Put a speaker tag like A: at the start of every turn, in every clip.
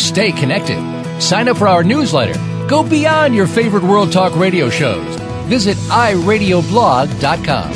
A: stay connected. Sign up for our newsletter. Go beyond your favorite World Talk radio shows. Visit iradioblog.com.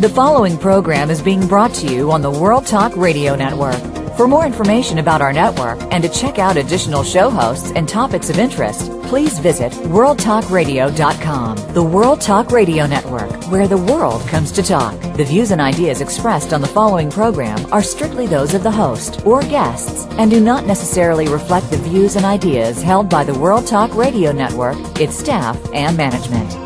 B: The following program is being brought to you on the World Talk Radio Network. For more information about our network and to check out additional show hosts and topics of interest, please visit worldtalkradio.com. The World Talk Radio Network, where the world comes to talk. The views and ideas expressed on the following program are strictly those of the host or guests and do not necessarily reflect the views and ideas held by the World Talk Radio Network, its staff, and management.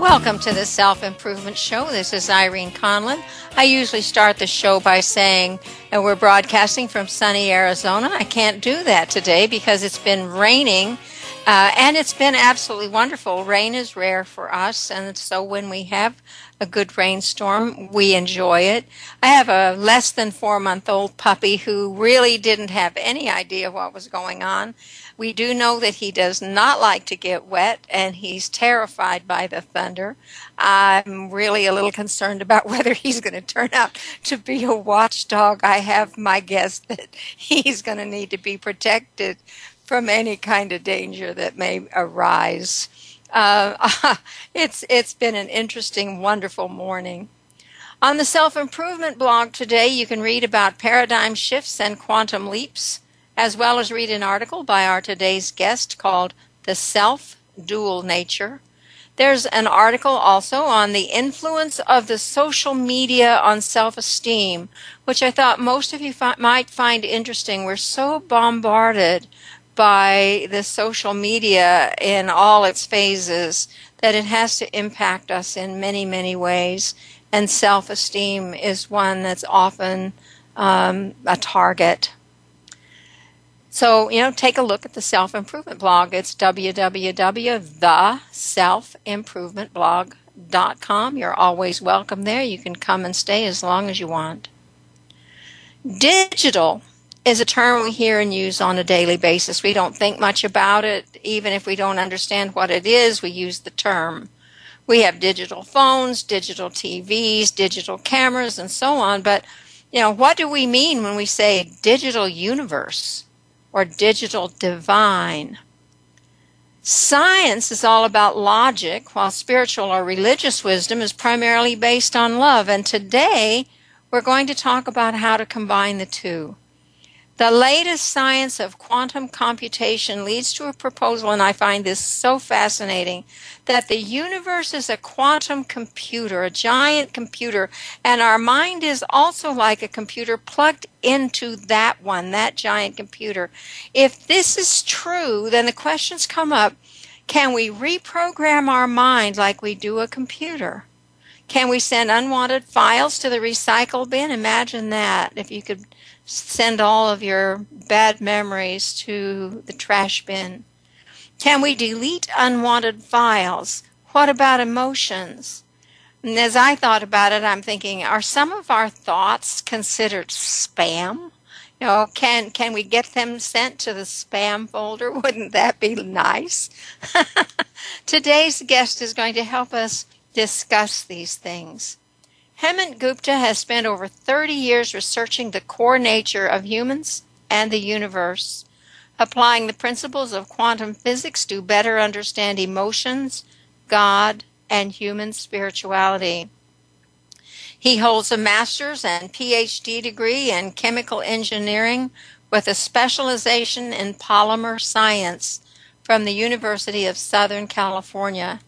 C: Welcome to the Self Improvement Show. This is Irene Conlon. I usually start the show by saying and we're broadcasting from sunny Arizona. I can't do that today because it's been raining uh, and it's been absolutely wonderful. Rain is rare for us, and so when we have a good rainstorm, we enjoy it. I have a less than four month old puppy who really didn't have any idea what was going on. We do know that he does not like to get wet and he's terrified by the thunder. I'm really a little concerned about whether he's going to turn out to be a watchdog. I have my guess that he's going to need to be protected from any kind of danger that may arise. Uh, it's it's been an interesting, wonderful morning. On the self improvement blog today, you can read about paradigm shifts and quantum leaps as well as read an article by our today's guest called The Self Dual Nature. There's an article also on the influence of the social media on self esteem, which I thought most of you fi- might find interesting. We're so bombarded by the social media in all its phases that it has to impact us in many, many ways. And self esteem is one that's often um, a target. So, you know, take a look at the self improvement blog. It's www.theselfimprovementblog.com. You're always welcome there. You can come and stay as long as you want. Digital is a term we hear and use on a daily basis. We don't think much about it. Even if we don't understand what it is, we use the term. We have digital phones, digital TVs, digital cameras, and so on. But, you know, what do we mean when we say digital universe? Or digital divine. Science is all about logic, while spiritual or religious wisdom is primarily based on love. And today, we're going to talk about how to combine the two. The latest science of quantum computation leads to a proposal, and I find this so fascinating, that the universe is a quantum computer, a giant computer, and our mind is also like a computer plugged into that one, that giant computer. If this is true, then the questions come up can we reprogram our mind like we do a computer? Can we send unwanted files to the recycle bin? Imagine that. If you could send all of your bad memories to the trash bin? Can we delete unwanted files? What about emotions? And as I thought about it, I'm thinking, are some of our thoughts considered spam? You know, can can we get them sent to the spam folder? Wouldn't that be nice? Today's guest is going to help us discuss these things. Hemant Gupta has spent over 30 years researching the core nature of humans and the universe, applying the principles of quantum physics to better understand emotions, God, and human spirituality. He holds a master's and PhD degree in chemical engineering with a specialization in polymer science from the University of Southern California.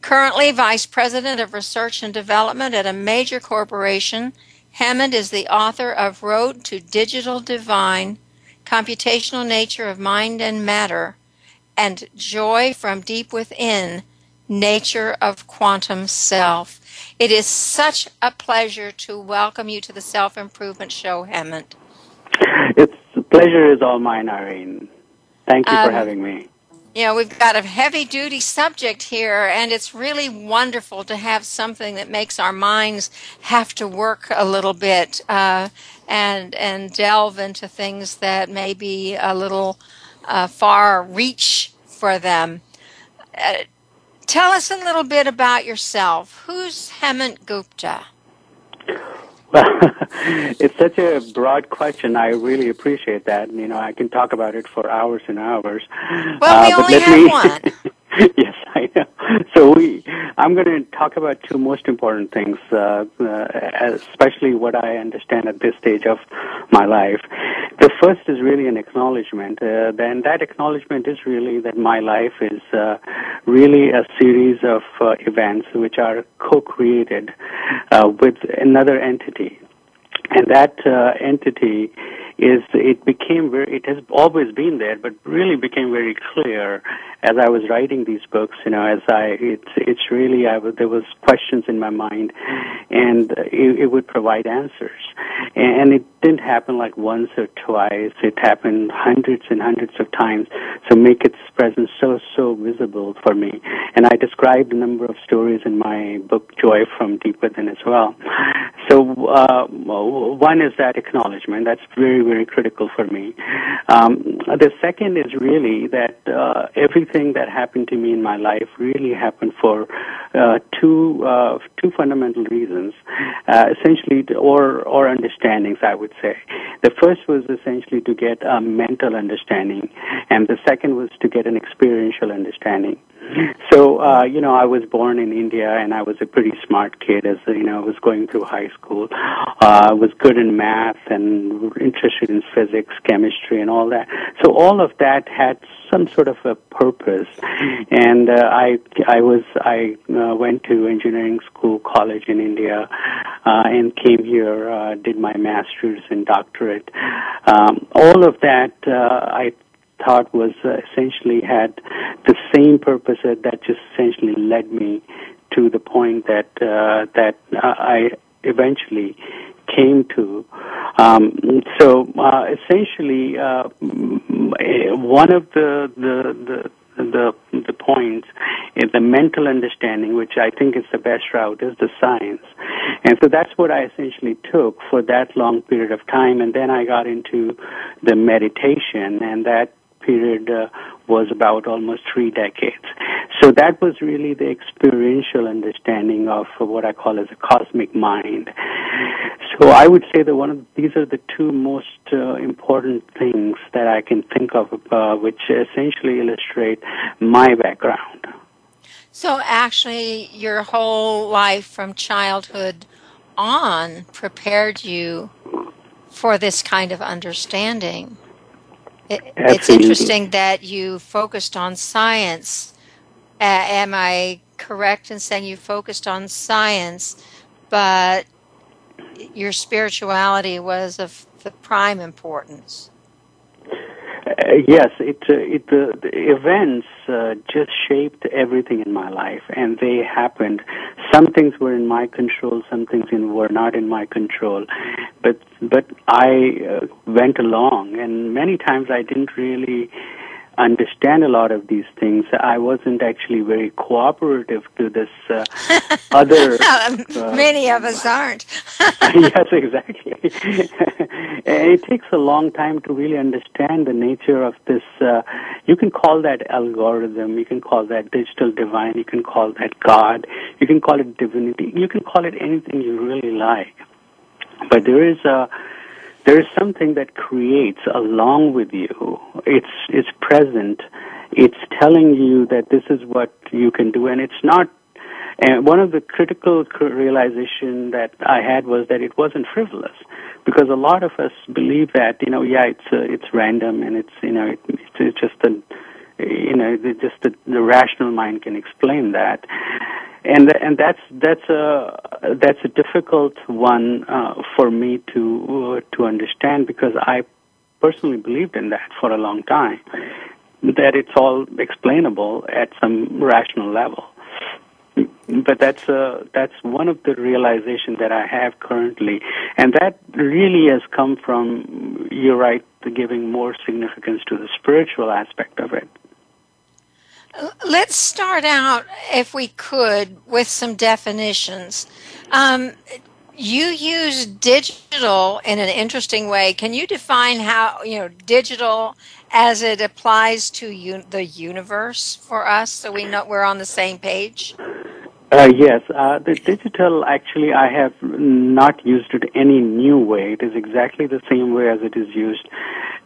C: Currently Vice President of Research and Development at a major corporation, Hemant is the author of Road to Digital Divine, Computational Nature of Mind and Matter, and Joy from Deep Within, Nature of Quantum Self. It is such a pleasure to welcome you to the Self Improvement Show, Hemant.
D: It's pleasure is all mine, Irene. Thank you um, for having me.
C: You know, we've got a heavy duty subject here, and it's really wonderful to have something that makes our minds have to work a little bit uh, and and delve into things that may be a little uh, far reach for them. Uh, tell us a little bit about yourself. Who's Hemant Gupta?
D: Well, it's such a broad question. I really appreciate that. You know, I can talk about it for hours and hours.
C: Well, we uh, only have me... one.
D: yes, I know. So we, I'm going to talk about two most important things, uh, uh, especially what I understand at this stage of my life. The first is really an acknowledgement. Uh, then that acknowledgement is really that my life is uh, really a series of uh, events which are co-created uh, with another entity, and that entity is it became very it has always been there but really became very clear as I was writing these books you know as I it's it's really I was, there was questions in my mind and it, it would provide answers. And it didn't happen like once or twice. It happened hundreds and hundreds of times so make its presence so so visible for me. And I described a number of stories in my book Joy from Deep Within as well. So uh, one is that acknowledgement that's very very critical for me. Um, the second is really that uh, everything that happened to me in my life really happened for uh, two uh, two fundamental reasons, uh, essentially, or or understandings, I would say. The first was essentially to get a mental understanding, and the second was to get an experiential understanding. So, uh, you know, I was born in India and I was a pretty smart kid as, you know, I was going through high school. Uh, I was good in math and interested in physics, chemistry and all that. So all of that had some sort of a purpose. And, uh, I, I was, I, uh, went to engineering school, college in India, uh, and came here, uh, did my master's and doctorate. Um, all of that, uh, I thought was uh, essentially had the same purpose that, just essentially led me to the point that uh, that I eventually came to. Um, so uh, essentially, uh, one of the the, the the the points is the mental understanding, which I think is the best route, is the science. And so that's what I essentially took for that long period of time. And then I got into the meditation, and that period uh, was about almost three decades. So that was really the experiential understanding of what I call as a cosmic mind. So I would say that one of these are the two most uh, important things that I can think of, uh, which essentially illustrate my background.
C: So actually, your whole life from childhood on prepared you for this kind of understanding. It, it's interesting that you focused on science. Uh, am I correct in saying you focused on science, but your spirituality was of the prime importance?
D: Uh, yes, it, uh, it the, the events uh, just shaped everything in my life, and they happened. Some things were in my control, some things in, were not in my control, but but I uh, went along, and many times I didn't really understand a lot of these things. I wasn't actually very cooperative to this uh, other.
C: Uh, Many of us aren't.
D: yes, exactly. it takes a long time to really understand the nature of this. Uh, you can call that algorithm. You can call that digital divine. You can call that God. You can call it divinity. You can call it anything you really like. But there is a there is something that creates along with you. It's it's present. It's telling you that this is what you can do, and it's not. And one of the critical realization that I had was that it wasn't frivolous, because a lot of us believe that you know, yeah, it's uh, it's random and it's you know, it, it's just a you know, just the, the rational mind can explain that. And and that's that's a that's a difficult one uh, for me to uh, to understand because I personally believed in that for a long time that it's all explainable at some rational level but that's uh, that's one of the realization that I have currently, and that really has come from you're right, giving more significance to the spiritual aspect of it.
C: Let's start out, if we could, with some definitions. Um, you use digital in an interesting way. Can you define how you know digital as it applies to un- the universe for us, so we know we're on the same page?
D: Uh, yes, uh, the digital actually I have not used it any new way. It is exactly the same way as it is used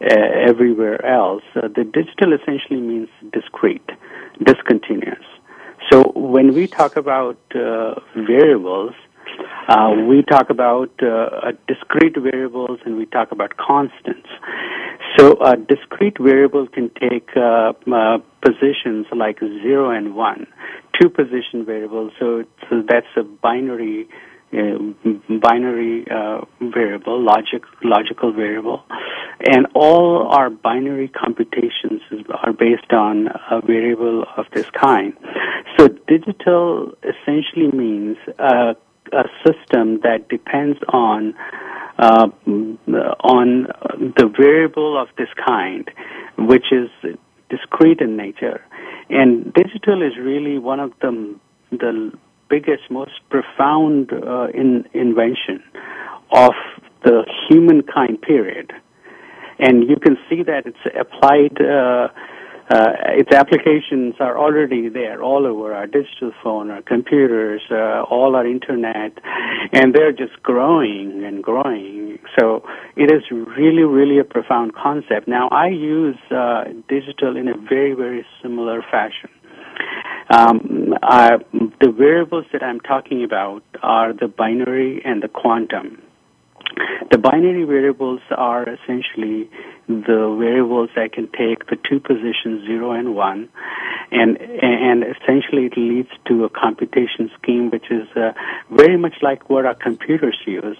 D: uh, everywhere else. Uh, the digital essentially means discrete, discontinuous. So when we talk about uh, variables, uh, we talk about discrete variables and we talk about constants. So a discrete variable can take positions like 0 and 1 two position variables. So, so that's a binary uh, binary uh, variable, logic logical variable, and all our binary computations are based on a variable of this kind. So digital essentially means uh, a system that depends on uh, on the variable of this kind, which is discrete in nature. And digital is really one of the the biggest, most profound uh, in, invention of the humankind period. And you can see that it's applied. Uh, uh, its applications are already there all over our digital phone, our computers, uh, all our internet, and they're just growing and growing. So it is really, really a profound concept. Now, I use uh, digital in a very, very similar fashion. Um, I, the variables that I'm talking about are the binary and the quantum. The binary variables are essentially the variables that can take the two positions, zero and one, and and essentially it leads to a computation scheme which is uh, very much like what our computers use.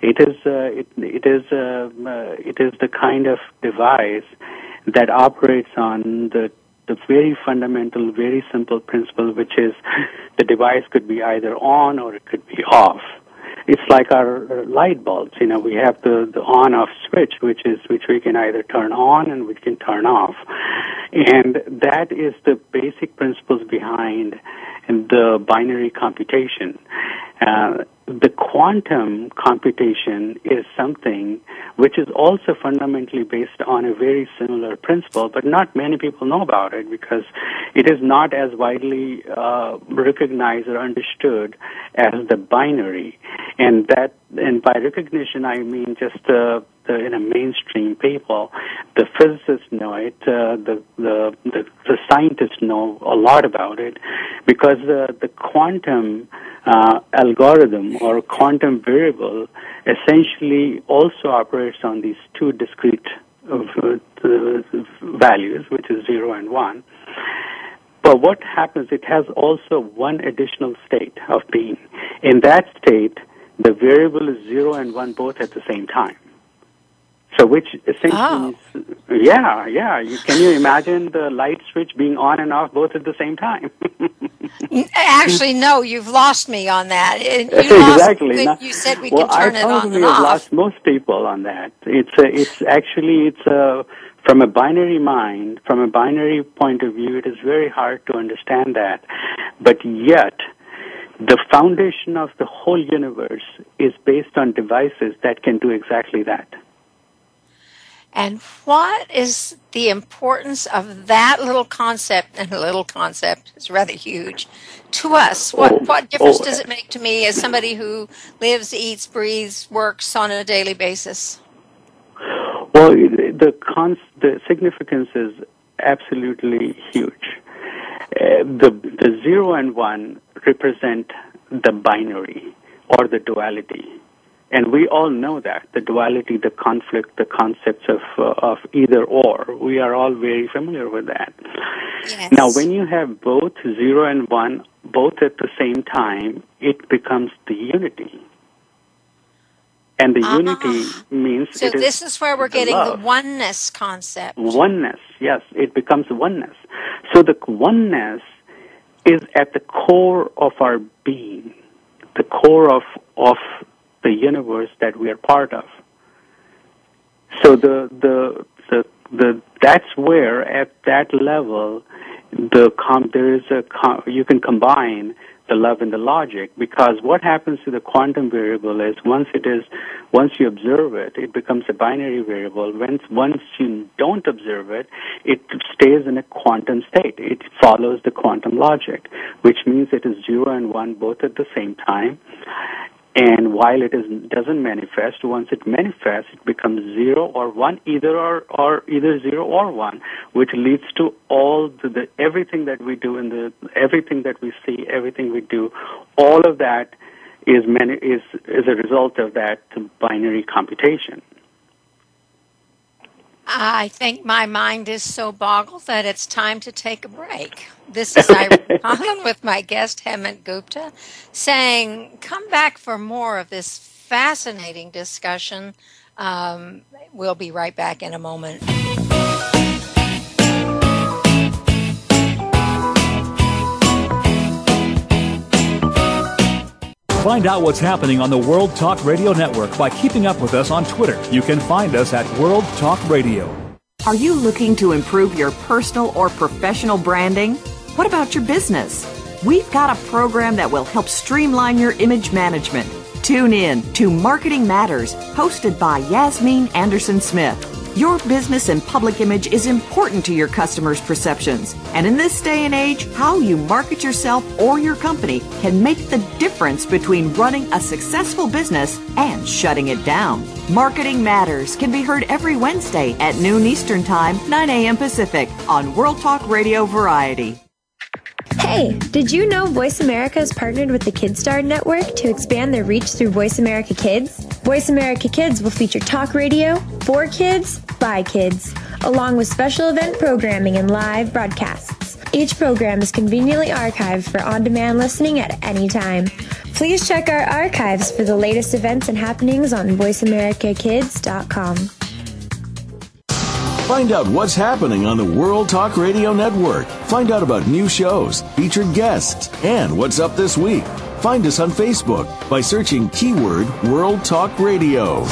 D: It is uh, it, it is uh, uh it is the kind of device that operates on the the very fundamental, very simple principle, which is the device could be either on or it could be off it's like our light bulbs. You know, we have the, the on-off switch, which is which we can either turn on and we can turn off, and that is the basic principles behind the binary computation. Uh, the quantum computation is something which is also fundamentally based on a very similar principle, but not many people know about it because it is not as widely uh, recognized or understood as the binary. And that, and by recognition, I mean just uh, the in a mainstream people. The physicists know it. Uh, the, the the the scientists know a lot about it because the the quantum uh, algorithm or quantum variable essentially also operates on these two discrete uh, values, which is zero and one. But what happens? It has also one additional state of being. In that state, the variable is zero and one both at the same time. So which essentially oh. is, yeah, yeah. You, can you imagine the light switch being on and off both at the same time?
C: Actually, no, you've lost me on that.
D: Uh, exactly.
C: Lost, you said we
D: well,
C: can turn
D: I
C: it on
D: and
C: off.
D: lost most people on that. It's a, it's actually it's a from a binary mind, from a binary point of view, it is very hard to understand that. But yet, the foundation of the whole universe is based on devices that can do exactly that.
C: And what is the importance of that little concept? And a little concept is rather huge to us. What oh, what difference oh, does it make to me as somebody who lives, eats, breathes, works on a daily basis?
D: Well, the cons- the significance is absolutely huge. Uh, the the zero and one represent the binary or the duality And we all know that the duality, the conflict, the concepts of uh, of either or. We are all very familiar with that.
C: Yes.
D: Now, when you have both zero and one, both at the same time, it becomes the unity. And the
C: Ah.
D: unity means
C: so
D: it is
C: this is where we're
D: the
C: getting
D: love.
C: the oneness concept.
D: oneness. Yes, it becomes oneness. So the oneness is at the core of our being, the core of of the universe that we are part of. So the the the, the that's where at that level the com- there is a com- you can combine the love and the logic because what happens to the quantum variable is once it is once you observe it it becomes a binary variable. Once once you don't observe it it stays in a quantum state. It follows the quantum logic which means it is zero and one both at the same time and while it is, doesn't manifest, once it manifests, it becomes zero or one, either or, or either zero or one, which leads to all the, the everything that we do in the everything that we see, everything we do, all of that is many, is is a result of that binary computation.
C: I think my mind is so boggled that it's time to take a break. This is Irene Conlon with my guest Hemant Gupta saying, come back for more of this fascinating discussion. Um, we'll be right back in a moment.
E: Find out what's happening on the World Talk Radio Network by keeping up with us on Twitter. You can find us at World Talk Radio.
F: Are you looking to improve your personal or professional branding? What about your business? We've got a program that will help streamline your image management. Tune in to Marketing Matters, hosted by Yasmin Anderson Smith. Your business and public image is important to your customers' perceptions. And in this day and age, how you market yourself or your company can make the difference between running a successful business and shutting it down. Marketing Matters can be heard every Wednesday at noon Eastern Time, 9 a.m. Pacific on World Talk Radio Variety.
G: Hey, did you know Voice America has partnered with the KidStar Network to expand their reach through Voice America Kids? Voice America Kids will feature talk radio for kids by kids, along with special event programming and live broadcasts. Each program is conveniently archived for on demand listening at any time. Please check our archives for the latest events and happenings on VoiceAmericaKids.com.
H: Find out what's happening on the World Talk Radio Network. Find out about new shows, featured guests, and what's up this week. Find us on Facebook by searching keyword World Talk Radio.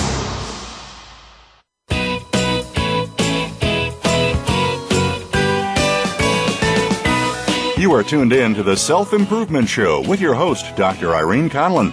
I: You are tuned in to the Self Improvement Show with your host, Dr. Irene Conlon.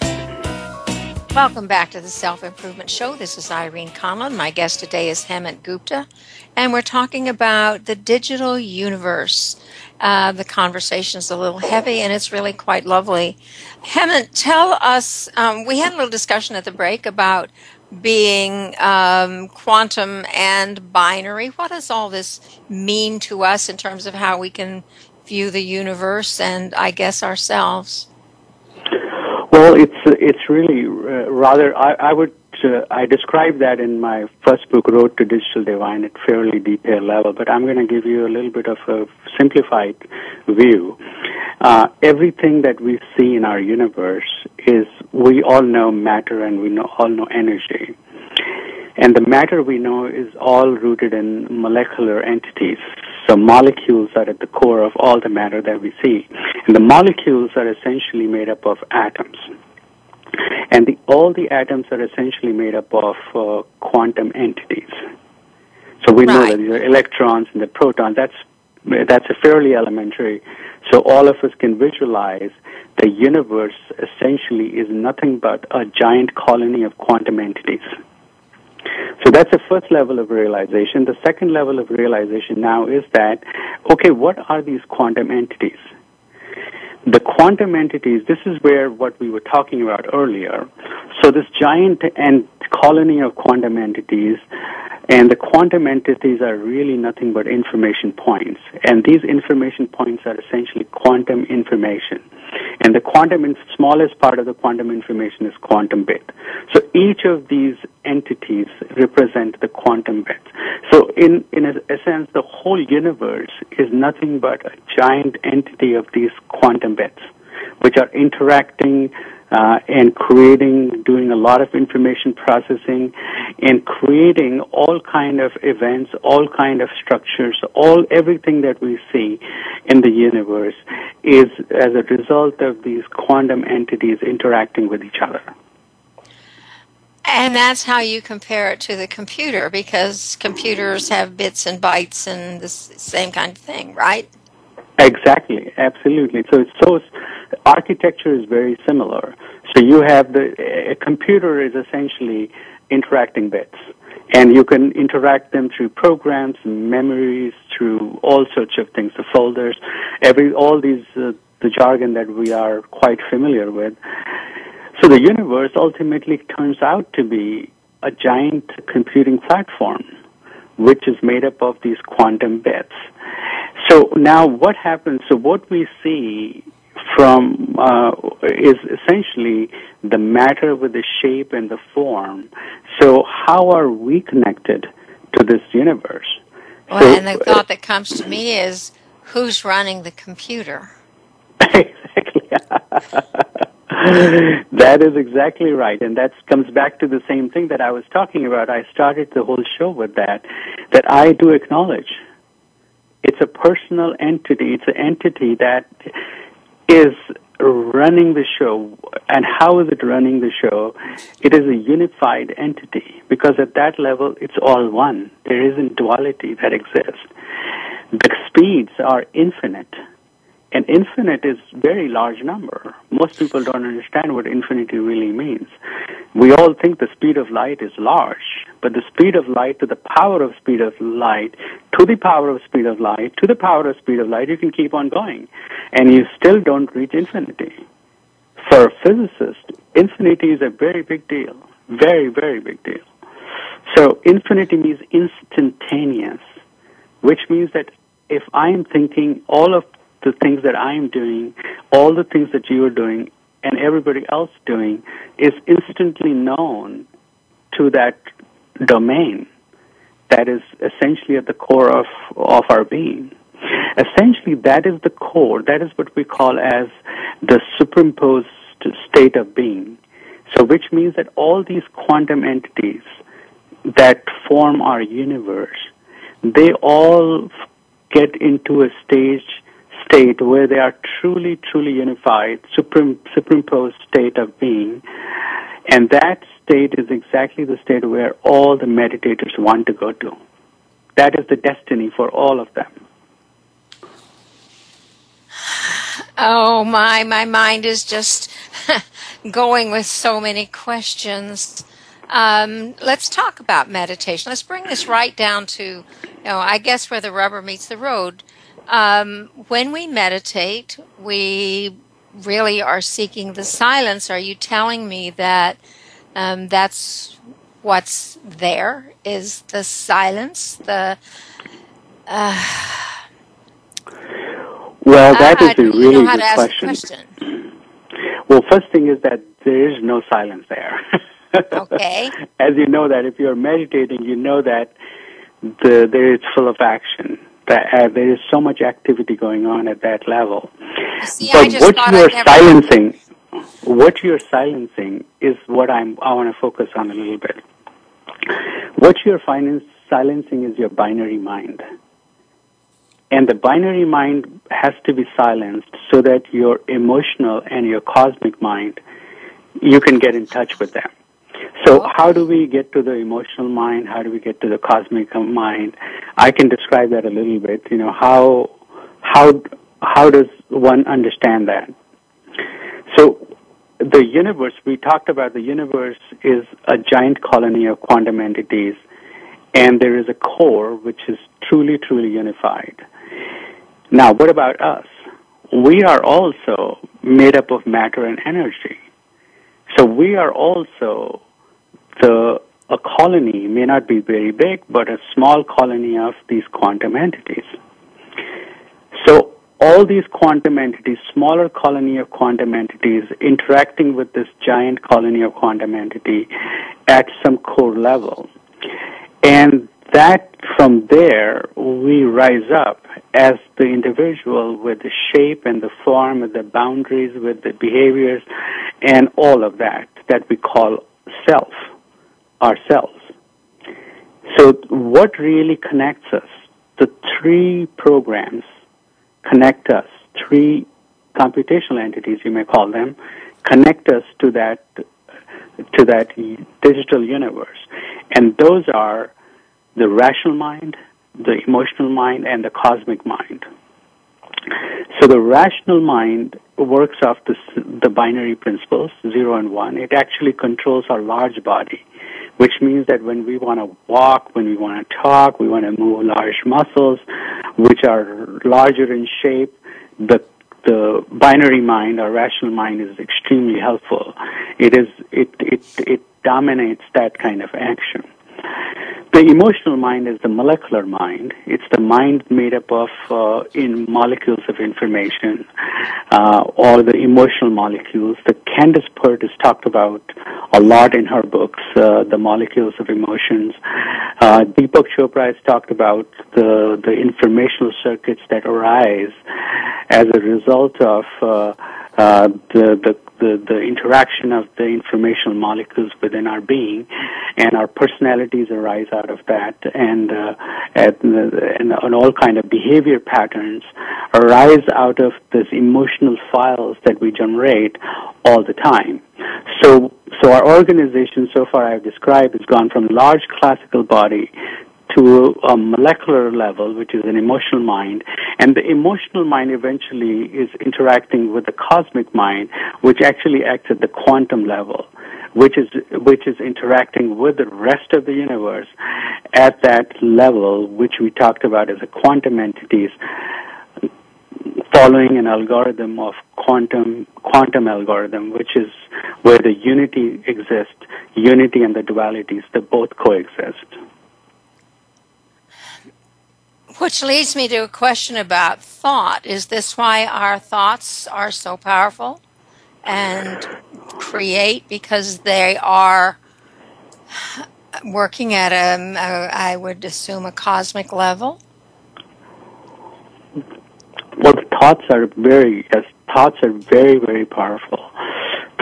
C: Welcome back to the Self Improvement Show. This is Irene Conlon. My guest today is Hemant Gupta, and we're talking about the digital universe. Uh, the conversation is a little heavy, and it's really quite lovely. Hemant, tell us. Um, we had a little discussion at the break about being um, quantum and binary. What does all this mean to us in terms of how we can view the universe and, I guess, ourselves?
D: Well, it's it's really rather. I, I would uh, I describe that in my first book, Road to Digital Divine, at fairly detailed level. But I'm going to give you a little bit of a simplified view. Uh, everything that we see in our universe is we all know matter and we know, all know energy. And the matter we know is all rooted in molecular entities. So molecules are at the core of all the matter that we see. And the molecules are essentially made up of atoms. And the, all the atoms are essentially made up of uh, quantum entities. So we know that these are electrons and the protons. That's that's a fairly elementary. So all of us can visualize the universe essentially is nothing but a giant colony of quantum entities. So that's the first level of realization. The second level of realization now is that okay, what are these quantum entities? The quantum entities, this is where what we were talking about earlier. So this giant and colony of quantum entities and the quantum entities are really nothing but information points. And these information points are essentially quantum information. And the quantum, in, smallest part of the quantum information is quantum bit. So each of these entities represent the quantum bits. So in, in a, a sense, the whole universe is nothing but a giant entity of these quantum bits, which are interacting uh, and creating, doing a lot of information processing, and creating all kind of events, all kind of structures, all everything that we see in the universe is as a result of these quantum entities interacting with each other.
C: And that's how you compare it to the computer, because computers have bits and bytes and the same kind of thing, right?
D: Exactly, absolutely. So it's so architecture is very similar. So you have the a computer is essentially interacting bits, and you can interact them through programs, memories, through all sorts of things, the folders, every all these uh, the jargon that we are quite familiar with. So the universe ultimately turns out to be a giant computing platform, which is made up of these quantum bits. So now what happens? So what we see from uh, is essentially the matter with the shape and the form. So how are we connected to this universe?
C: Well,
D: so,
C: and the thought that comes to me is, who's running the computer?
D: exactly. that is exactly right, and that comes back to the same thing that I was talking about. I started the whole show with that. That I do acknowledge. It's a personal entity. It's an entity that is running the show. And how is it running the show? It is a unified entity because at that level it's all one. There isn't duality that exists. The speeds are infinite. And infinite is very large number. Most people don't understand what infinity really means. We all think the speed of light is large, but the speed of light to the power of speed of light, to the power of speed of light, to the power of speed of light, you can keep on going. And you still don't reach infinity. For a physicist, infinity is a very big deal. Very, very big deal. So infinity means instantaneous, which means that if I'm thinking all of the things that I'm doing, all the things that you are doing, and everybody else doing is instantly known to that domain that is essentially at the core of, of our being. Essentially, that is the core. That is what we call as the superimposed state of being. So, which means that all these quantum entities that form our universe, they all get into a stage state where they are truly, truly unified, supreme, superimposed state of being. And that state is exactly the state where all the meditators want to go to. That is the destiny for all of them.
C: Oh my, my mind is just going with so many questions. Um, let's talk about meditation. Let's bring this right down to, you know, I guess where the rubber meets the road. Um, when we meditate, we really are seeking the silence. Are you telling me that um, that's what's there? Is the silence the? Uh,
D: well, that is a really
C: you know
D: good question.
C: question.
D: Well, first thing is that there is no silence there.
C: okay.
D: As you know that if you're meditating, you know that the there is full of action that uh, there is so much activity going on at that level.
C: See,
D: but what you're
C: never...
D: silencing, what you're silencing is what I'm. I want to focus on a little bit. What you're silencing is your binary mind. And the binary mind has to be silenced so that your emotional and your cosmic mind, you can get in touch with them. So how do we get to the emotional mind? How do we get to the cosmic mind? I can describe that a little bit. You know, how, how, how does one understand that? So the universe, we talked about the universe is a giant colony of quantum entities and there is a core which is truly, truly unified. Now, what about us? We are also made up of matter and energy. So we are also the a colony may not be very big, but a small colony of these quantum entities. So all these quantum entities, smaller colony of quantum entities interacting with this giant colony of quantum entity at some core level. And that from there we rise up as the individual with the shape and the form and the boundaries with the behaviors and all of that that we call self ourselves so what really connects us the three programs connect us three computational entities you may call them connect us to that to that digital universe and those are the rational mind, the emotional mind, and the cosmic mind. So the rational mind works off the, the binary principles, zero and one. It actually controls our large body, which means that when we want to walk, when we want to talk, we want to move large muscles, which are larger in shape, the the binary mind or rational mind is extremely helpful. It is it it it dominates that kind of action. The emotional mind is the molecular mind. It's the mind made up of uh, in molecules of information, uh, or the emotional molecules. The Candace Pert is talked about a lot in her books, uh, the molecules of emotions. Uh, Deepak Chopra has talked about the the informational circuits that arise as a result of uh, the, the the, the interaction of the informational molecules within our being, and our personalities arise out of that, and uh, and, and, all kind of behavior patterns arise out of this emotional files that we generate all the time. So so our organization so far I've described has gone from large classical body to a molecular level, which is an emotional mind, and the emotional mind eventually is interacting with the cosmic mind, which actually acts at the quantum level, which is which is interacting with the rest of the universe at that level, which we talked about as a quantum entities following an algorithm of quantum quantum algorithm, which is where the unity exists, unity and the dualities, they both coexist.
C: Which leads me to a question about thought. Is this why our thoughts are so powerful and create because they are working at a, a I would assume, a cosmic level?
D: Well, thoughts are very, yes, thoughts are very, very powerful.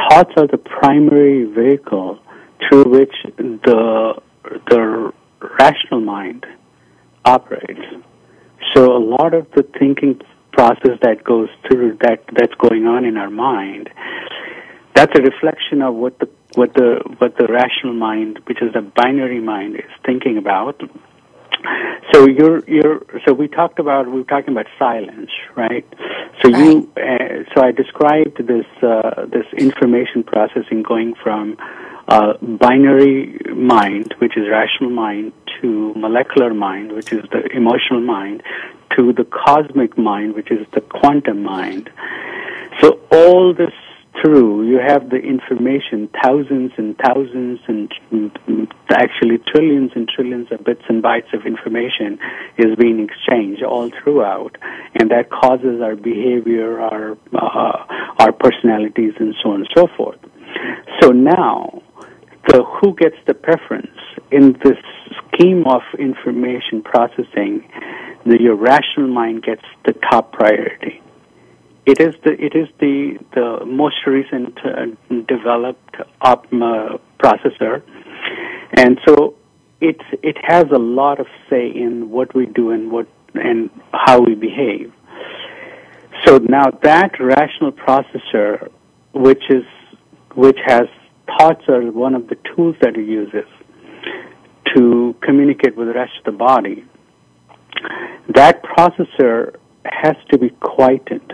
D: Thoughts are the primary vehicle through which the the rational mind operates. So a lot of the thinking process that goes through that that's going on in our mind, that's a reflection of what the what the what the rational mind, which is the binary mind, is thinking about. So you're you're so we talked about we were talking about silence, right? So you uh, so I described this uh, this information processing going from uh, binary mind, which is rational mind, to molecular mind, which is the emotional mind, to the cosmic mind, which is the quantum mind. So all this through, you have the information, thousands and thousands and actually trillions and trillions of bits and bytes of information is being exchanged all throughout, and that causes our behavior, our uh, our personalities, and so on and so forth. So now, the who gets the preference in this scheme of information processing, the, your rational mind gets the top priority. It is the it is the the most recent uh, developed OPMA processor, and so it it has a lot of say in what we do and what and how we behave. So now that rational processor, which is which has thoughts are one of the tools that it uses to communicate with the rest of the body. That processor has to be quietened.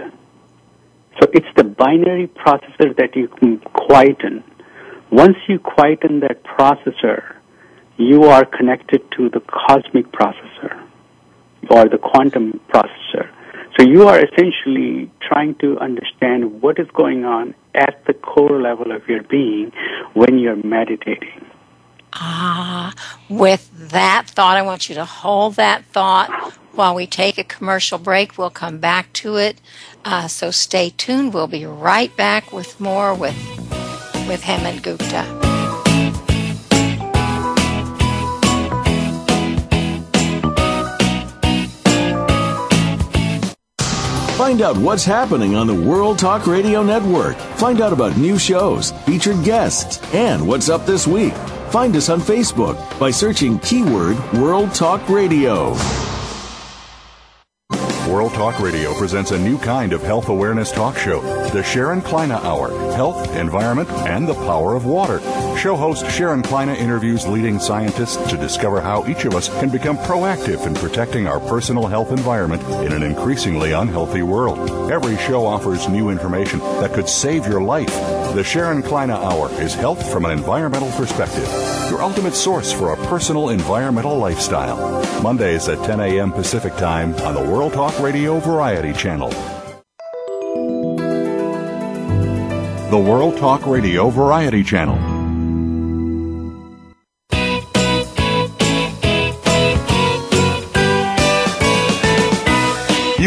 D: So it's the binary processor that you can quieten. Once you quieten that processor, you are connected to the cosmic processor or the quantum processor. So you are essentially trying to understand what is going on at the core level of your being when you're meditating.
C: Ah, with that thought, I want you to hold that thought while we take a commercial break. We'll come back to it. Uh, so stay tuned. We'll be right back with more with with Hemant Gupta.
H: Find out what's happening on the World Talk Radio Network. Find out about new shows, featured guests, and what's up this week. Find us on Facebook by searching keyword World Talk Radio.
I: World Talk Radio presents a new kind of health awareness talk show, the Sharon Kleyne Hour Health, Environment, and the Power of Water. Show host Sharon Kleyne interviews leading scientists to discover how each of us can become proactive in protecting our personal health environment in an increasingly unhealthy world. Every show offers new information that could save your life. The Sharon Kleyne Hour is health from an environmental perspective, your ultimate source for a personal environmental lifestyle. Mondays at 10 a.m. Pacific Time on the World Talk Radio Variety Channel. The World Talk Radio Variety Channel.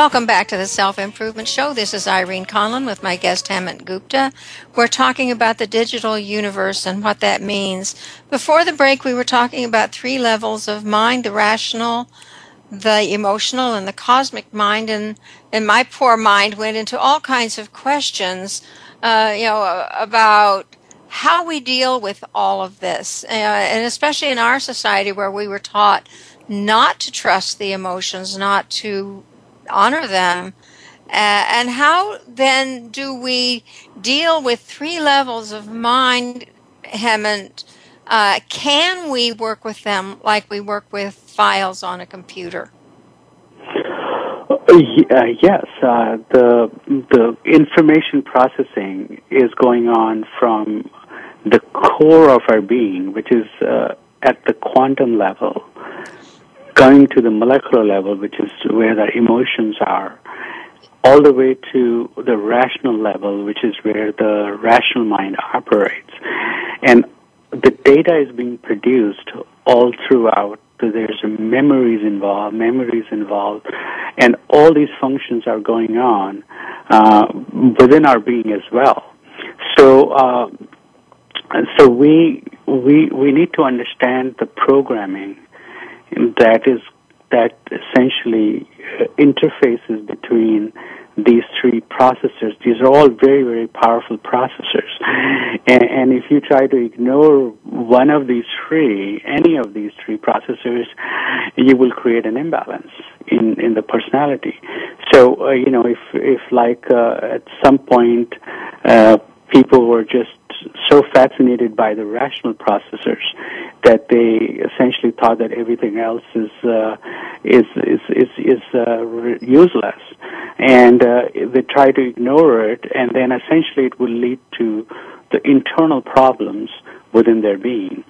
C: Welcome back to the Self Improvement Show. This is Irene Conlon with my guest Hemant Gupta. We're talking about the digital universe and what that means. Before the break, we were talking about three levels of mind the rational, the emotional, and the cosmic mind. And, and my poor mind went into all kinds of questions, uh, you know, about how we deal with all of this. Uh, and especially in our society where we were taught not to trust the emotions, not to honor them. Uh, and how then do we deal with three levels of mind, Hemant? Uh, can we work with them like we work with files on a computer?
D: Uh, yes, uh, the the information processing is going on from the core of our being, which is uh, at the quantum level, going to the molecular level, which is where the emotions are, all the way to the rational level, which is where the rational mind operates. And the data is being produced all throughout. There's memories involved, memories involved, and all these functions are going on uh, within our being as well. So, uh, so we we we need to understand the programming that is that essentially uh, interfaces between these three processors. These are all very, very powerful processors. And, and, if you try to ignore one of these three, any of these three processors, you will create an imbalance in, in the personality. So, uh, you know, if, if like uh, at some point uh, people were just so fascinated by the rational processors that they essentially thought that everything else is uh, is is is, is uh, useless, and uh, they try to ignore it, and then essentially it will lead to the internal problems within their being,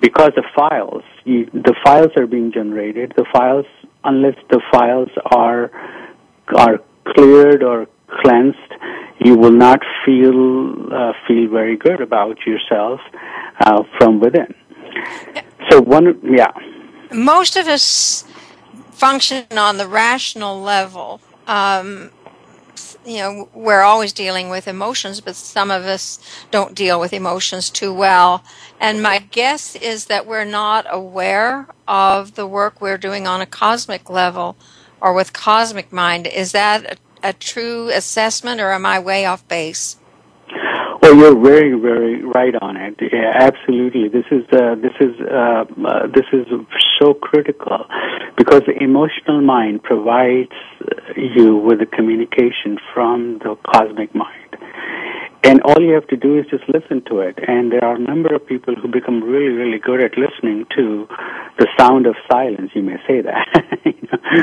D: because the files you, the files are being generated. The files, unless the files are are cleared or cleansed, you will not feel uh, feel very good about yourself uh, from within. So one, yeah.
C: Most of us function on the rational level. Um, you know, we're always dealing with emotions, but some of us don't deal with emotions too well. And my guess is that we're not aware of the work we're doing on a cosmic level or with cosmic mind. Is that a, true assessment, or am I way off base?
D: Well, you're very, very right on it. Yeah, absolutely. This is uh, this is uh, uh, this is so critical because the emotional mind provides you with the communication from the cosmic mind. And all you have to do is just listen to it. And there are a number of people who become really, really good at listening to the sound of silence. You may say that.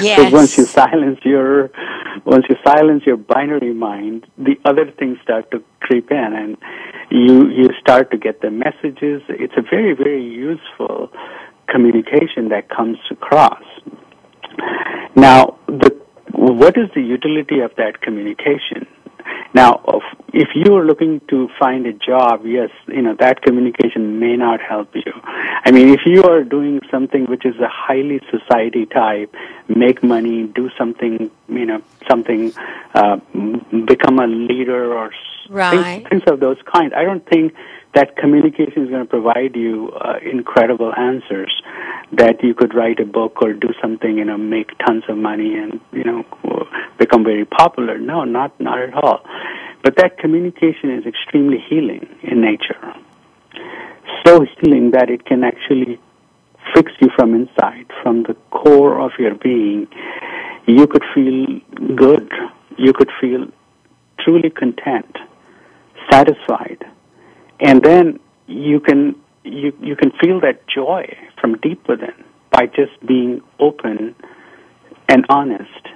C: Yes.
D: Because once you silence your, once you silence your binary mind, the other things start to creep in, and you you start to get the messages. It's a very, very useful communication that comes across. Now, the what is the utility of that communication? Now, if you are looking to find a job, yes, you know, that communication may not help you. I mean, if you are doing something which is a highly society type, make money, do something, you know, something, uh, become a leader or
C: right.
D: things, things of those kind, I don't think that communication is going to provide you uh, incredible answers that you could write a book or do something, you know, make tons of money and, you know, become very popular. No, not, not at all. But that communication is extremely healing in nature. So healing that it can actually fix you from inside, from the core of your being. You could feel good. You could feel truly content, satisfied and then you can you you can feel that joy from deep within by just being open and honest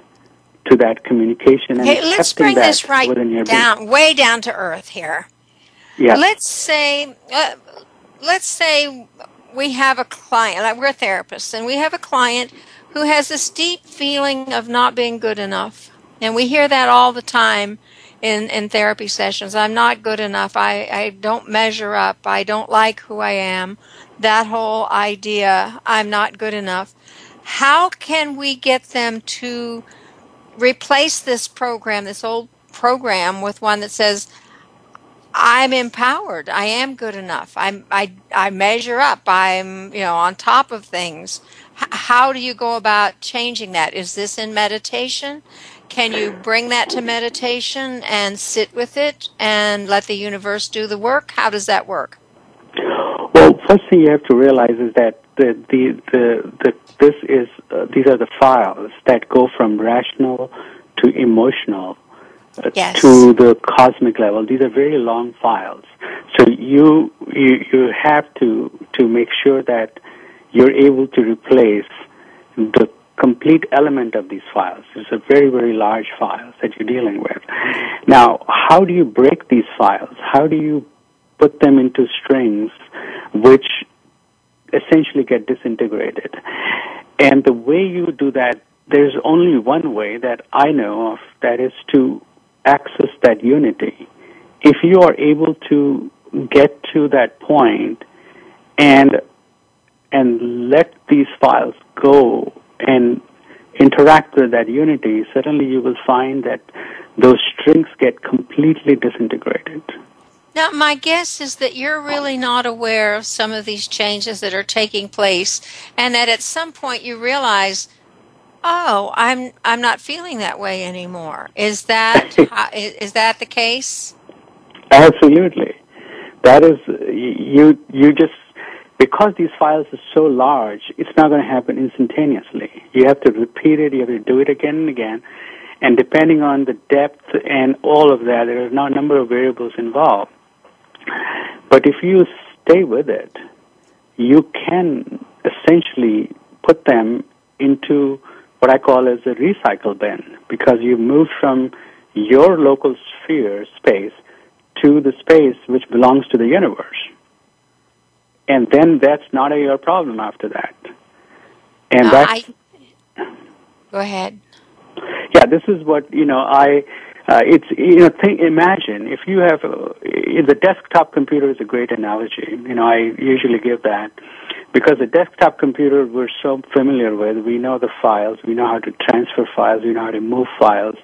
D: to that communication
C: okay, let's bring this right down
D: being.
C: way down to earth here
D: yeah
C: let's say uh, let's say we have a client like we're therapists and we have a client who has this deep feeling of not being good enough and we hear that all the time in, in therapy sessions. I'm not good enough. I, I don't measure up. I don't like who I am. That whole idea, I'm not good enough. How can we get them to replace this program, this old program, with one that says, I'm empowered. I am good enough. I'm, I, I measure up. I'm, you know, on top of things. H- how do you go about changing that? Is this in meditation? Can you bring that to meditation and sit with it and let the universe do the work? How does that work?
D: Well, first thing you have to realize is that the the the, the this is uh, these are the files that go from rational to emotional uh,
C: yes.
D: to the cosmic level. These are very long files, so you you you have to to make sure that you're able to replace the complete element of these files. It's a very, very large files that you're dealing with. Now, how do you break these files? How do you put them into strings which essentially get disintegrated? And the way you do that, there's only one way that I know of, that is to access that unity. If you are able to get to that point and and let these files go and interact with that unity, suddenly you will find that those strings get completely disintegrated.
C: Now, my guess is that you're really not aware of some of these changes that are taking place, and that at some point you realize, "Oh, I'm I'm not feeling that way anymore." Is that is that the case?
D: Absolutely, that is you. You just because these files are so large, it's not going to happen instantaneously. You have to repeat it, you have to do it again and again, and depending on the depth and all of that, there are now a number of variables involved. But if you stay with it, you can essentially put them into what I call as a recycle bin, because you've moved from your local sphere space to the space which belongs to the universe and then that's not a, your problem after that. And
C: uh,
D: that's
C: I, go ahead.
D: Yeah, this is what you know. I uh, it's you know think imagine if you have a, the desktop computer is a great analogy. You know, I usually give that because the desktop computer we're so familiar with. We know the files. We know how to transfer files. We know how to move files.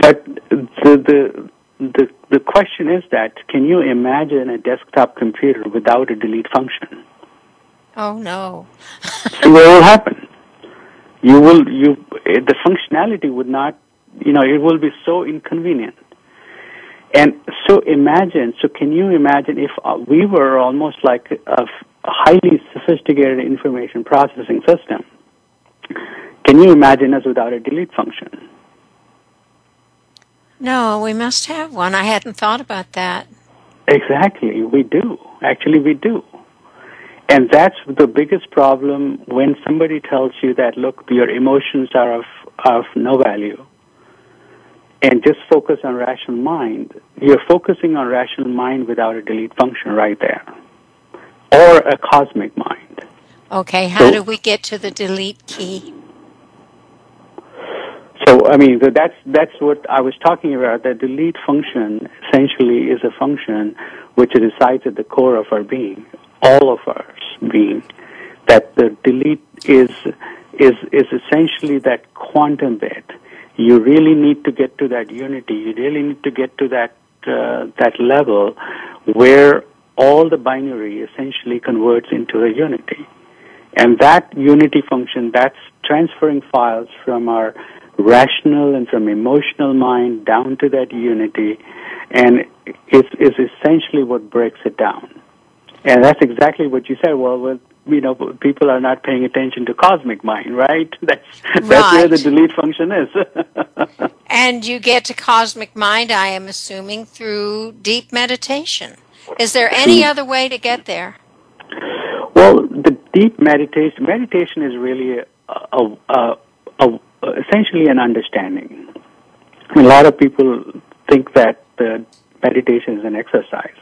D: But the the the the question is that can you imagine a desktop computer without a delete function?
C: Oh no.
D: so what will happen? You will you the functionality would not you know it will be so inconvenient. And so imagine, so can you imagine if uh, we were almost like a, a highly sophisticated information processing system? Can you imagine us without a delete function?
C: No, we must have one. I hadn't thought about that.
D: Exactly, we do. Actually, we do. And that's the biggest problem when somebody tells you that, look, your emotions are of, of no value. And just focus on rational mind. You're focusing on rational mind without a delete function right there. Or a cosmic mind.
C: Okay, how so, do we get to the delete key?
D: So, I mean, that's, that's what I was talking about. The delete function essentially is a function which resides at the core of our being, all of our being. That the delete is, is, is essentially that quantum bit. You really need to get to that unity. You really need to get to that, uh, that level where all the binary essentially converts into a unity. And that unity function, that's transferring files from our rational and from emotional mind down to that unity, and is is essentially what breaks it down. And that's exactly what you said. Well, well, you know, people are not paying attention to cosmic mind, right? That's that's
C: right.
D: where the delete function is.
C: and you get to cosmic mind, I am assuming, through deep meditation. Is there any other way to get there?
D: Well, the deep meditation meditation is really a, a, a, essentially an understanding. A lot of people think that meditation is an exercise.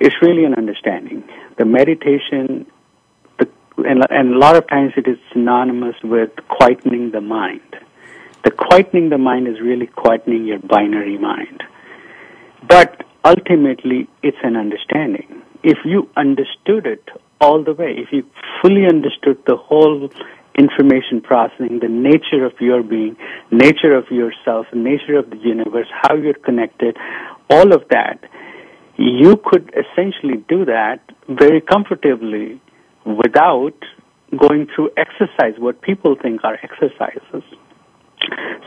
D: It's really an understanding. The meditation, the, and, and a lot of times it is synonymous with quietening the mind. The quietening the mind is really quietening your binary mind. But ultimately, it's an understanding. If you understood it all the way, if you fully understood the whole information processing, the nature of your being, nature of yourself, nature of the universe, how you're connected, all of that, you could essentially do that very comfortably without going through exercise, what people think are exercises.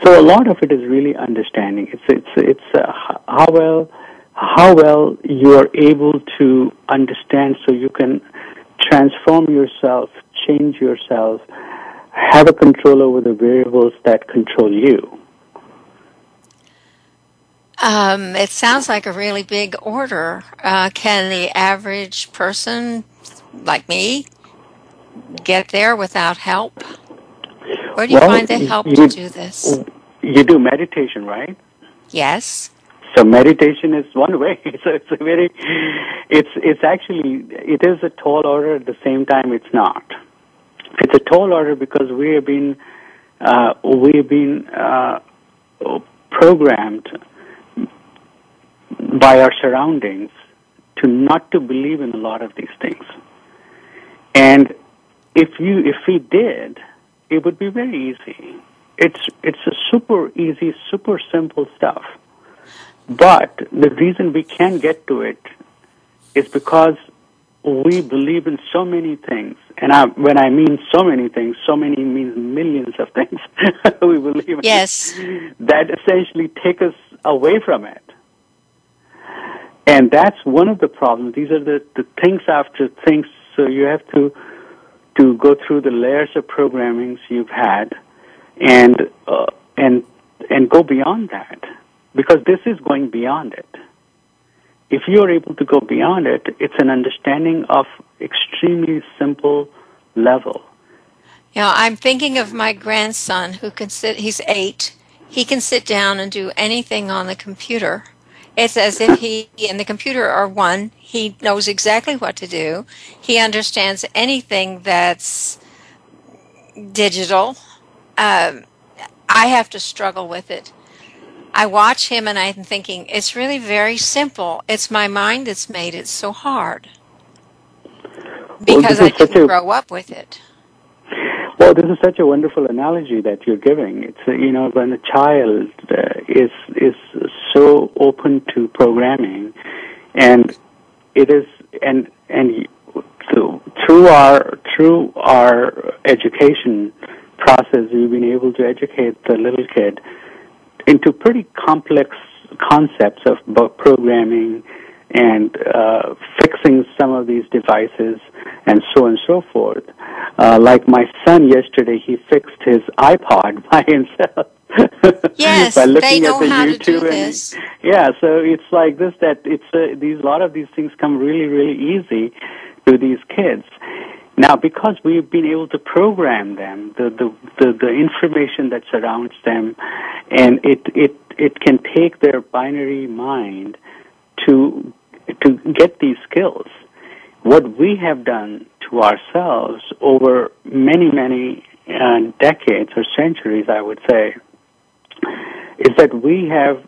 D: So a lot of it is really understanding. It's it's it's uh, how well how well you are able to understand, so you can transform yourself, change yourself, have a control over the variables that control you.
C: Um, it sounds like a really big order. Uh, can the average person, like me, get there without help? Where do you
D: well,
C: find the help
D: you,
C: to do this?
D: You do meditation, right?
C: Yes.
D: So meditation is one way. So it's a very, it's it's actually it is a tall order. At the same time, it's not. It's a tall order because we have been uh, we have been uh, programmed by our surroundings to not to believe in a lot of these things. And if you if we did, it would be very easy. It's it's a super easy, super simple stuff. But the reason we can't get to it is because we believe in so many things, and I, when I mean so many things, so many means millions of things we believe in.
C: Yes.
D: That essentially take us away from it. And that's one of the problems. These are the, the things after things, so you have to to go through the layers of programmings you've had, and uh, and and go beyond that, because this is going beyond it if you're able to go beyond it, it's an understanding of extremely simple level.
C: You know, I'm thinking of my grandson who can sit, he's eight. He can sit down and do anything on the computer. It's as if he and the computer are one. He knows exactly what to do. He understands anything that's digital. Um, I have to struggle with it. I watch him and I'm thinking, it's really very simple. It's my mind that's made it so hard. Because well, I didn't a, grow up with it.
D: Well, this is such a wonderful analogy that you're giving. It's uh, you know when a child uh, is is so open to programming, and it is and and so through our through our education process, we've been able to educate the little kid into pretty complex concepts of programming and uh, fixing some of these devices and so on and so forth. Uh, like my son yesterday, he fixed his iPod by himself.
C: yes,
D: by looking
C: they know
D: at the
C: how
D: YouTube
C: to do
D: and,
C: this.
D: Yeah, so it's like this that it's uh, these a lot of these things come really really easy to these kids. Now, because we've been able to program them, the, the, the, the information that surrounds them, and it, it, it can take their binary mind to, to get these skills. What we have done to ourselves over many, many uh, decades or centuries, I would say, is that we have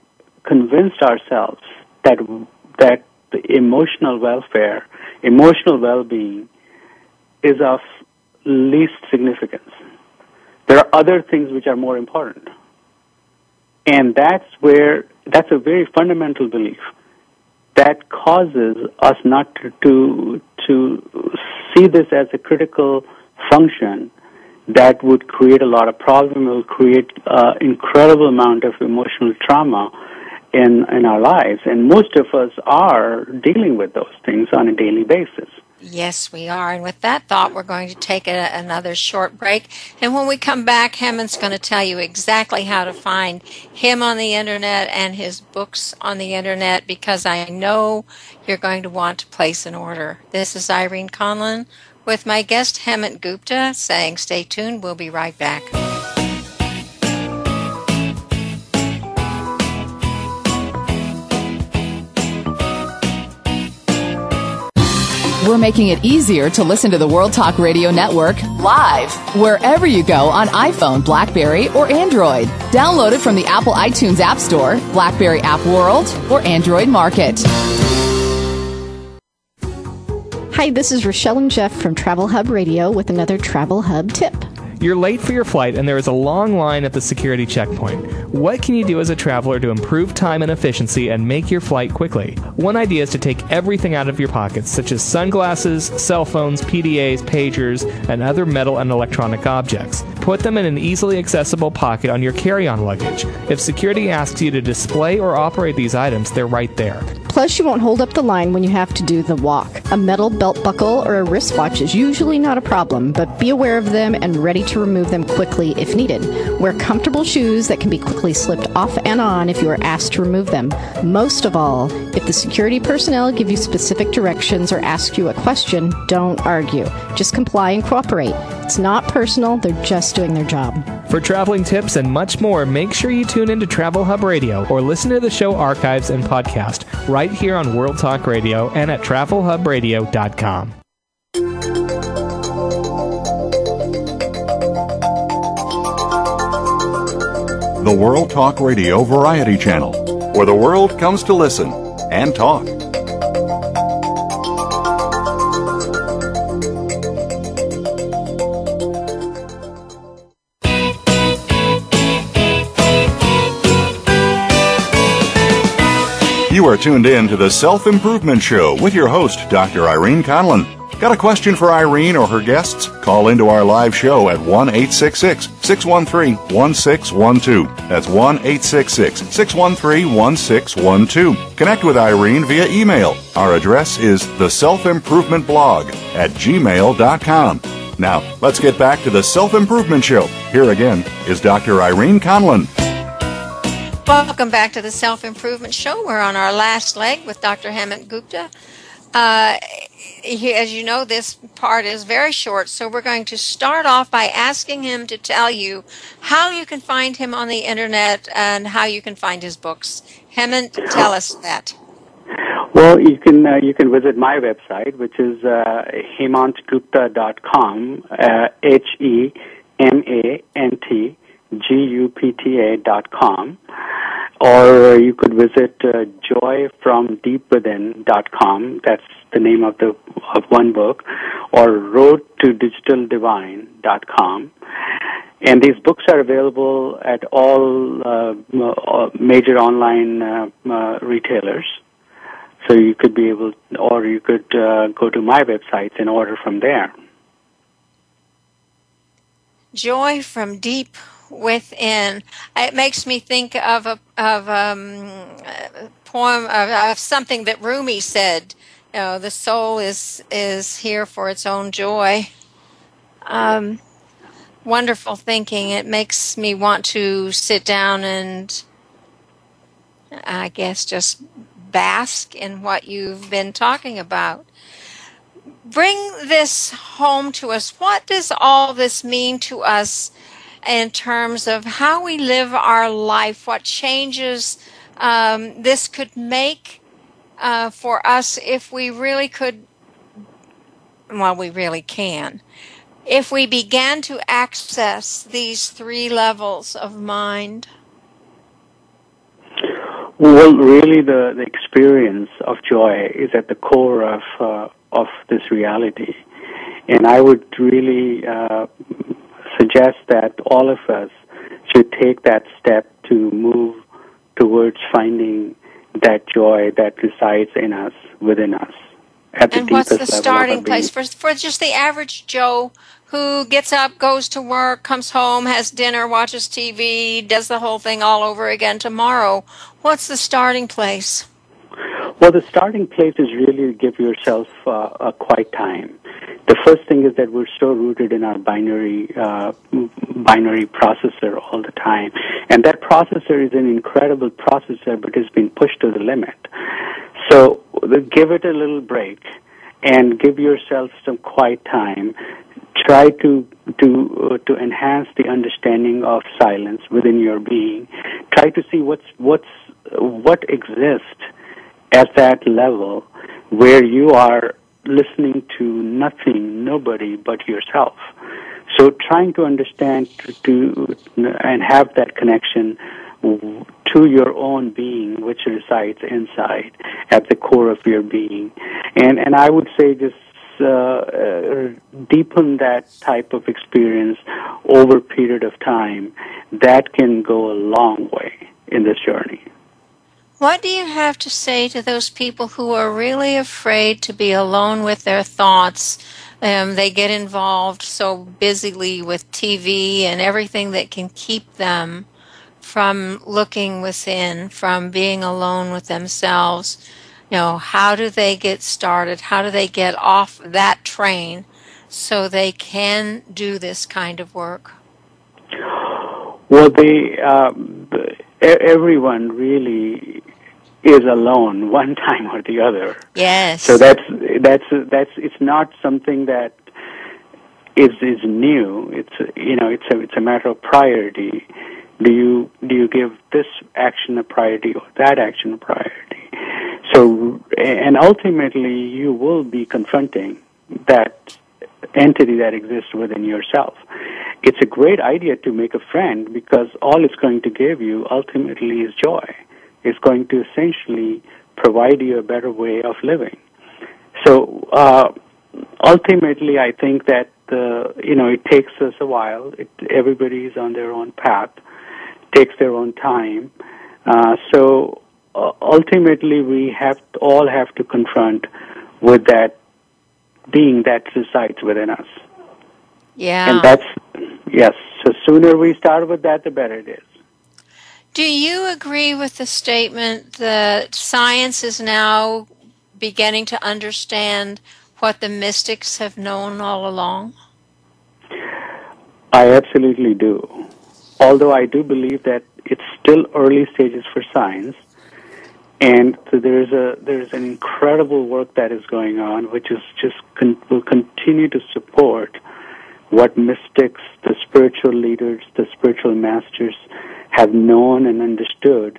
D: convinced ourselves that, that the emotional welfare, emotional well-being, is of least significance. There are other things which are more important. And that's where, that's a very fundamental belief that causes us not to, to, see this as a critical function that would create a lot of problem, It will create uh, incredible amount of emotional trauma in, in our lives. And most of us are dealing with those things on a daily basis.
C: Yes, we are. And with that thought, we're going to take a, another short break. And when we come back, Hemant's going to tell you exactly how to find him on the internet and his books on the internet because I know you're going to want to place an order. This is Irene Conlon with my guest Hemant Gupta saying stay tuned. We'll be right back.
J: We're making it easier to listen to the World Talk Radio Network live wherever you go on iPhone, Blackberry, or Android. Download it from the Apple iTunes App Store, Blackberry App World, or Android Market.
K: Hi, this is Rochelle and Jeff from Travel Hub Radio with another Travel Hub tip.
L: You're late for your flight and there is a long line at the security checkpoint. What can you do as a traveler to improve time and efficiency and make your flight quickly? One idea is to take everything out of your pockets, such as sunglasses, cell phones, PDAs, pagers, and other metal and electronic objects. Put them in an easily accessible pocket on your carry on luggage. If security asks you to display or operate these items, they're right there.
K: Plus, you won't hold up the line when you have to do the walk. A metal belt buckle or a wristwatch is usually not a problem, but be aware of them and ready to remove them quickly if needed. Wear comfortable shoes that can be quickly slipped off and on if you are asked to remove them. Most of all, if the security personnel give you specific directions or ask you a question, don't argue. Just comply and cooperate. It's not personal, they're just doing their job.
L: For traveling tips and much more, make sure you tune into Travel Hub Radio or listen to the show archives and podcast right here on World Talk Radio and at travelhubradio.com.
I: The World Talk Radio Variety Channel, where the world comes to listen and talk. You are tuned in to the Self Improvement Show with your host, Dr. Irene Conlon. Got a question for Irene or her guests? Call into our live show at 1 866 613 1612. That's 1 866 613 1612. Connect with Irene via email. Our address is the self improvement blog at gmail.com. Now, let's get back to the Self Improvement Show. Here again is Dr. Irene Conlon.
C: Welcome back to the Self Improvement Show. We're on our last leg with Dr. Hemant Gupta. Uh, as you know, this part is very short, so we're going to start off by asking him to tell you how you can find him on the internet and how you can find his books. Hemant, tell us that.
D: Well, you can uh, you can visit my website, which is uh, hemantgupta.com, uh, H E M A N T G U P T A dot com or you could visit uh, joyfromdeepwithin.com. That's the name of the of one book, or roadtodigitaldivine.com. And these books are available at all uh, major online uh, uh, retailers. So you could be able, or you could uh, go to my website and order from there.
C: Joy from Deep within. It makes me think of a of um, a poem of, of something that Rumi said. Know, the soul is is here for its own joy. Um, wonderful thinking. It makes me want to sit down and, I guess, just bask in what you've been talking about. Bring this home to us. What does all this mean to us in terms of how we live our life? What changes um, this could make uh, for us if we really could? Well, we really can. If we began to access these three levels of mind.
D: Well, really, the, the experience of joy is at the core of uh, of this reality, and I would really uh, suggest that all of us should take that step to move towards finding that joy that resides in us, within us.
C: and what's the starting place for for just the average Joe who gets up, goes to work, comes home, has dinner, watches TV, does the whole thing all over again tomorrow. What's the starting place?
D: Well, the starting place is really to give yourself uh, a quiet time. The first thing is that we're so rooted in our binary uh, binary processor all the time, and that processor is an incredible processor, but it's been pushed to the limit. So give it a little break and give yourself some quiet time try to to uh, to enhance the understanding of silence within your being try to see what's what's what exists at that level where you are listening to nothing nobody but yourself. So trying to understand to, to and have that connection to your own being which resides inside at the core of your being. And and i would say just uh, uh, deepen that type of experience over a period of time, that can go a long way in this journey.
C: What do you have to say to those people who are really afraid to be alone with their thoughts? Um, they get involved so busily with TV and everything that can keep them from looking within, from being alone with themselves you know, how do they get started? How do they get off that train so they can do this kind of work?
D: Well, the, um, everyone really is alone one time or the other.
C: Yes.
D: So that's that's that's it's not something that is is new. It's you know it's a it's a matter of priority. Do you do you give this action a priority or that action a priority? So, and ultimately, you will be confronting that entity that exists within yourself. It's a great idea to make a friend because all it's going to give you ultimately is joy. It's going to essentially provide you a better way of living. So, uh, ultimately, I think that uh, you know it takes us a while. It, everybody's on their own path, takes their own time. Uh, so uh, ultimately we have to, all have to confront with that being that resides within us.
C: Yeah.
D: And that's yes. So sooner we start with that, the better it is.
C: Do you agree with the statement that science is now beginning to understand what the mystics have known all along?
D: I absolutely do. Although I do believe that it's still early stages for science, and so there's a there's an incredible work that is going on, which is just con- will continue to support what mystics, the spiritual leaders, the spiritual masters have known and understood.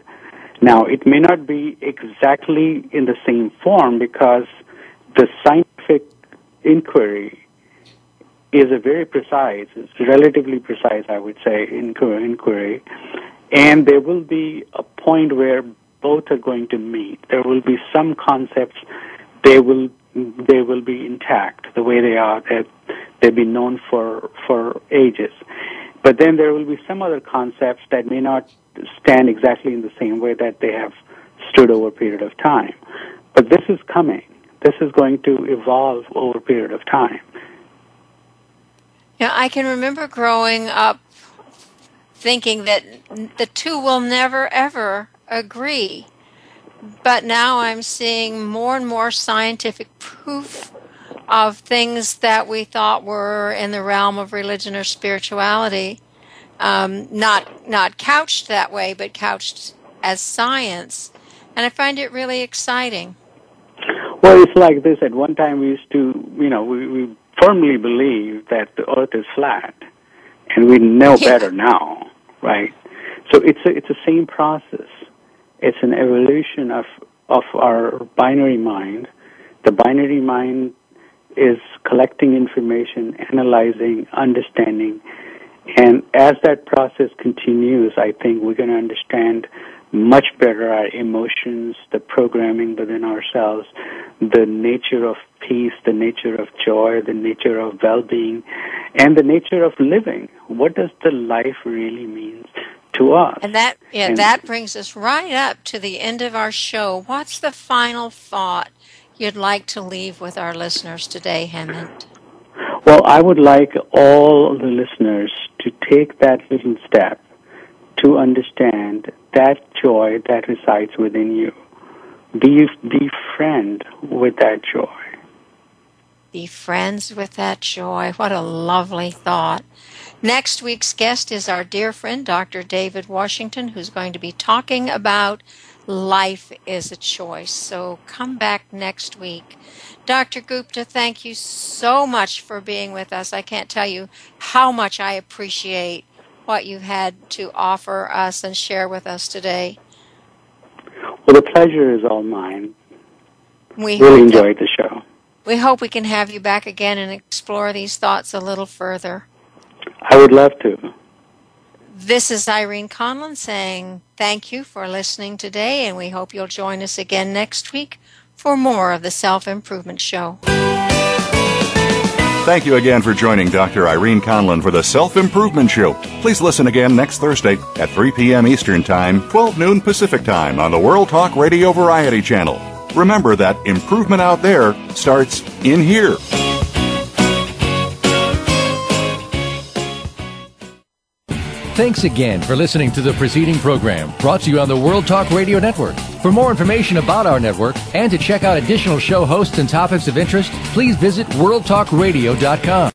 D: Now, it may not be exactly in the same form because the scientific inquiry is a very precise, it's relatively precise, I would say, inquiry, and there will be a point where both are going to meet. There will be some concepts they will they will be intact the way they are. They've, they've been known for for ages. But then there will be some other concepts that may not stand exactly in the same way that they have stood over a period of time. But this is coming. This is going to evolve over a period of time.
C: Yeah, I can remember growing up thinking that the two will never ever agree. But now I'm seeing more and more scientific proof of things that we thought were in the realm of religion or spirituality, um, not not couched that way, but couched as science, and I find it really exciting.
D: Well, it's like this. At one time, we used to, you know, we, we firmly believed that the Earth is flat, and we know yeah. better now, right? So it's a, it's the same process. It's an evolution of of our binary mind. The binary mind is collecting information, analyzing, understanding, and as that process continues, I think we're going to understand much better our emotions, the programming within ourselves, the nature of peace, the nature of joy, the nature of well-being, and the nature of living. What does the life really mean to us?
C: And that yeah, and that brings us right up to the end of our show. What's the final thought you'd like to leave with our listeners today, Hemant?
D: Well, I would like all the listeners to take that little step to understand that joy that resides within you. Be, be friend with that joy.
C: Be friends with that joy. What a lovely thought. Next week's guest is our dear friend, Dr. David Washington, who's going to be talking about life is a choice. So come back next week. Dr. Gupta, thank you so much for being with us. I can't tell you how much I appreciate what you had to offer us and share with us today.
D: Well, the pleasure is all mine.
C: We
D: really enjoyed the show.
C: We hope we can have you back again and explore these thoughts a little further.
D: I would love to.
C: This is Irene Conlon saying thank you for listening today, and we hope you'll join us again next week for more of the Self Improvement Show.
I: Thank you again for joining Dr. Irene Conlon for the Self Improvement Show. Please listen again next Thursday at 3 p.m. Eastern Time, 12 noon Pacific Time on the World Talk Radio Variety Channel. Remember that improvement out there starts in here.
A: Thanks again for listening to the preceding program brought to you on the World Talk Radio Network. For more information about our network and to check out additional show hosts and topics of interest, please visit worldtalkradio.com.